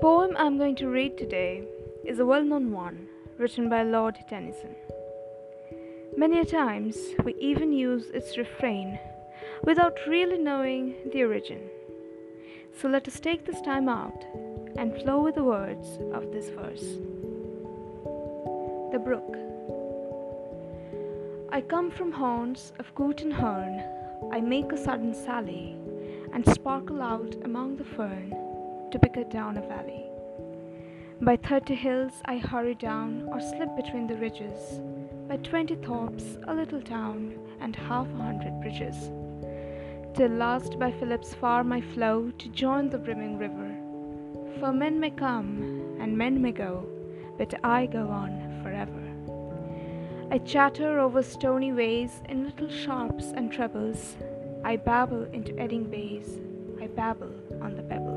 poem I'm going to read today is a well known one written by Lord Tennyson. Many a times we even use its refrain without really knowing the origin. So let us take this time out and flow with the words of this verse. The Brook. I come from haunts of coot and hern, I make a sudden sally, and sparkle out among the fern to pick it down a valley. By thirty hills I hurry down, or slip between the ridges, by twenty thorps, a little town, and half a hundred bridges, till last by Philip's farm I flow to join the brimming river. For men may come and men may go, but I go on forever. I chatter over stony ways in little sharps and trebles. I babble into eddying bays. I babble on the pebbles.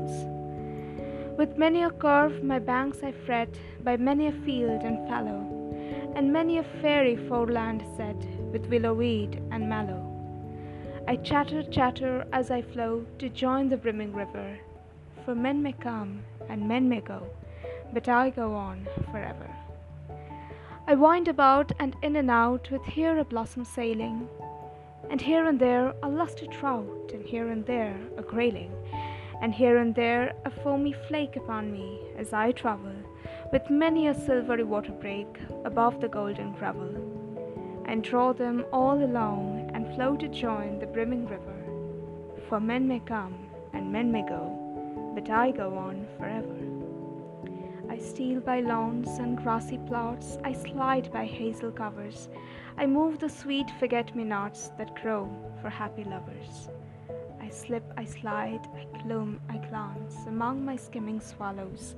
With many a curve my banks I fret, by many a field and fallow, and many a fairy foreland set with willow weed and mallow. I chatter, chatter as I flow to join the brimming river, for men may come and men may go, but I go on forever. I wind about and in and out with here a blossom sailing, and here and there a lusty trout, and here and there a grayling and here and there a foamy flake upon me as I travel, with many a silvery water break above the golden gravel, and draw them all along and flow to join the brimming river. For men may come and men may go, but I go on forever. I steal by lawns and grassy plots, I slide by hazel covers, I move the sweet forget me nots that grow for happy lovers. Slip, I slide, I gloom, I glance among my skimming swallows.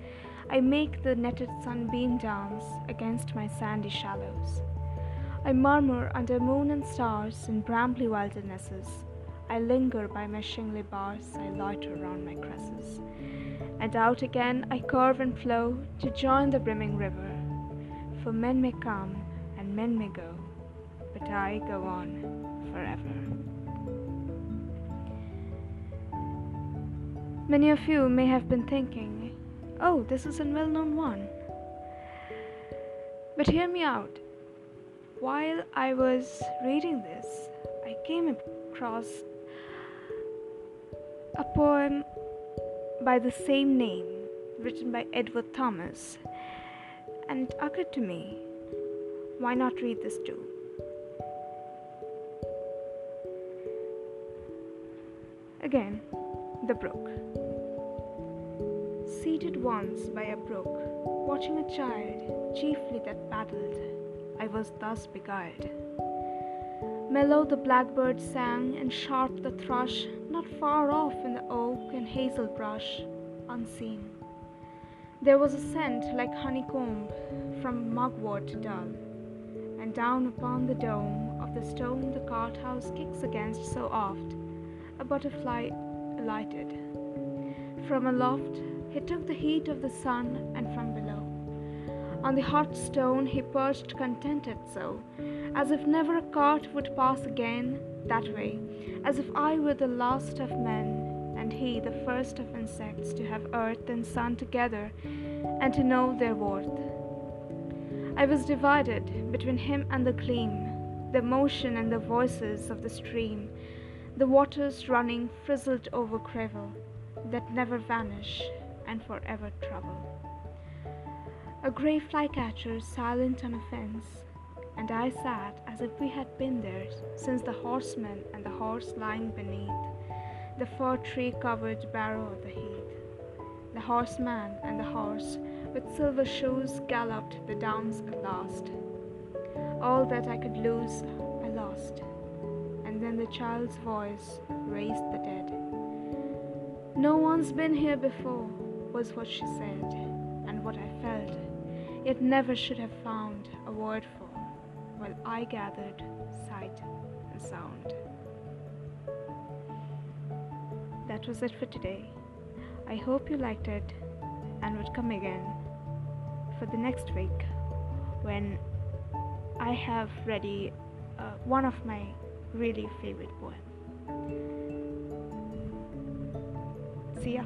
I make the netted sunbeam dance against my sandy shallows. I murmur under moon and stars in brambly wildernesses. I linger by my shingly bars, I loiter round my cresses. And out again I curve and flow to join the brimming river. For men may come and men may go, but I go on forever. Many of you may have been thinking, oh, this is a well known one. But hear me out. While I was reading this, I came across a poem by the same name, written by Edward Thomas, and it occurred to me, why not read this too? Again, the brook. Seated once by a brook, watching a child chiefly that paddled, I was thus beguiled. Mellow the blackbird sang, and sharp the thrush, not far off in the oak and hazel brush, unseen. There was a scent like honeycomb from mugwort dull, and down upon the dome of the stone the cart house kicks against so oft, a butterfly alighted. From aloft he took the heat of the sun, and from below. On the hot stone he perched contented so, as if never a cart would pass again that way, as if I were the last of men, and he the first of insects to have earth and sun together, and to know their worth. I was divided between him and the gleam, the motion and the voices of the stream, the waters running frizzled over gravel that never vanish and forever trouble. A grey flycatcher silent on a fence, and I sat as if we had been there since the horseman and the horse lying beneath the fir tree covered barrow of the heath. The horseman and the horse with silver shoes galloped the downs at last. All that I could lose, I lost then the child's voice raised the dead. No one's been here before, was what she said, and what I felt, yet never should have found a word for, while I gathered sight and sound. That was it for today. I hope you liked it and would come again for the next week when I have ready uh, one of my really favorite poem. See ya.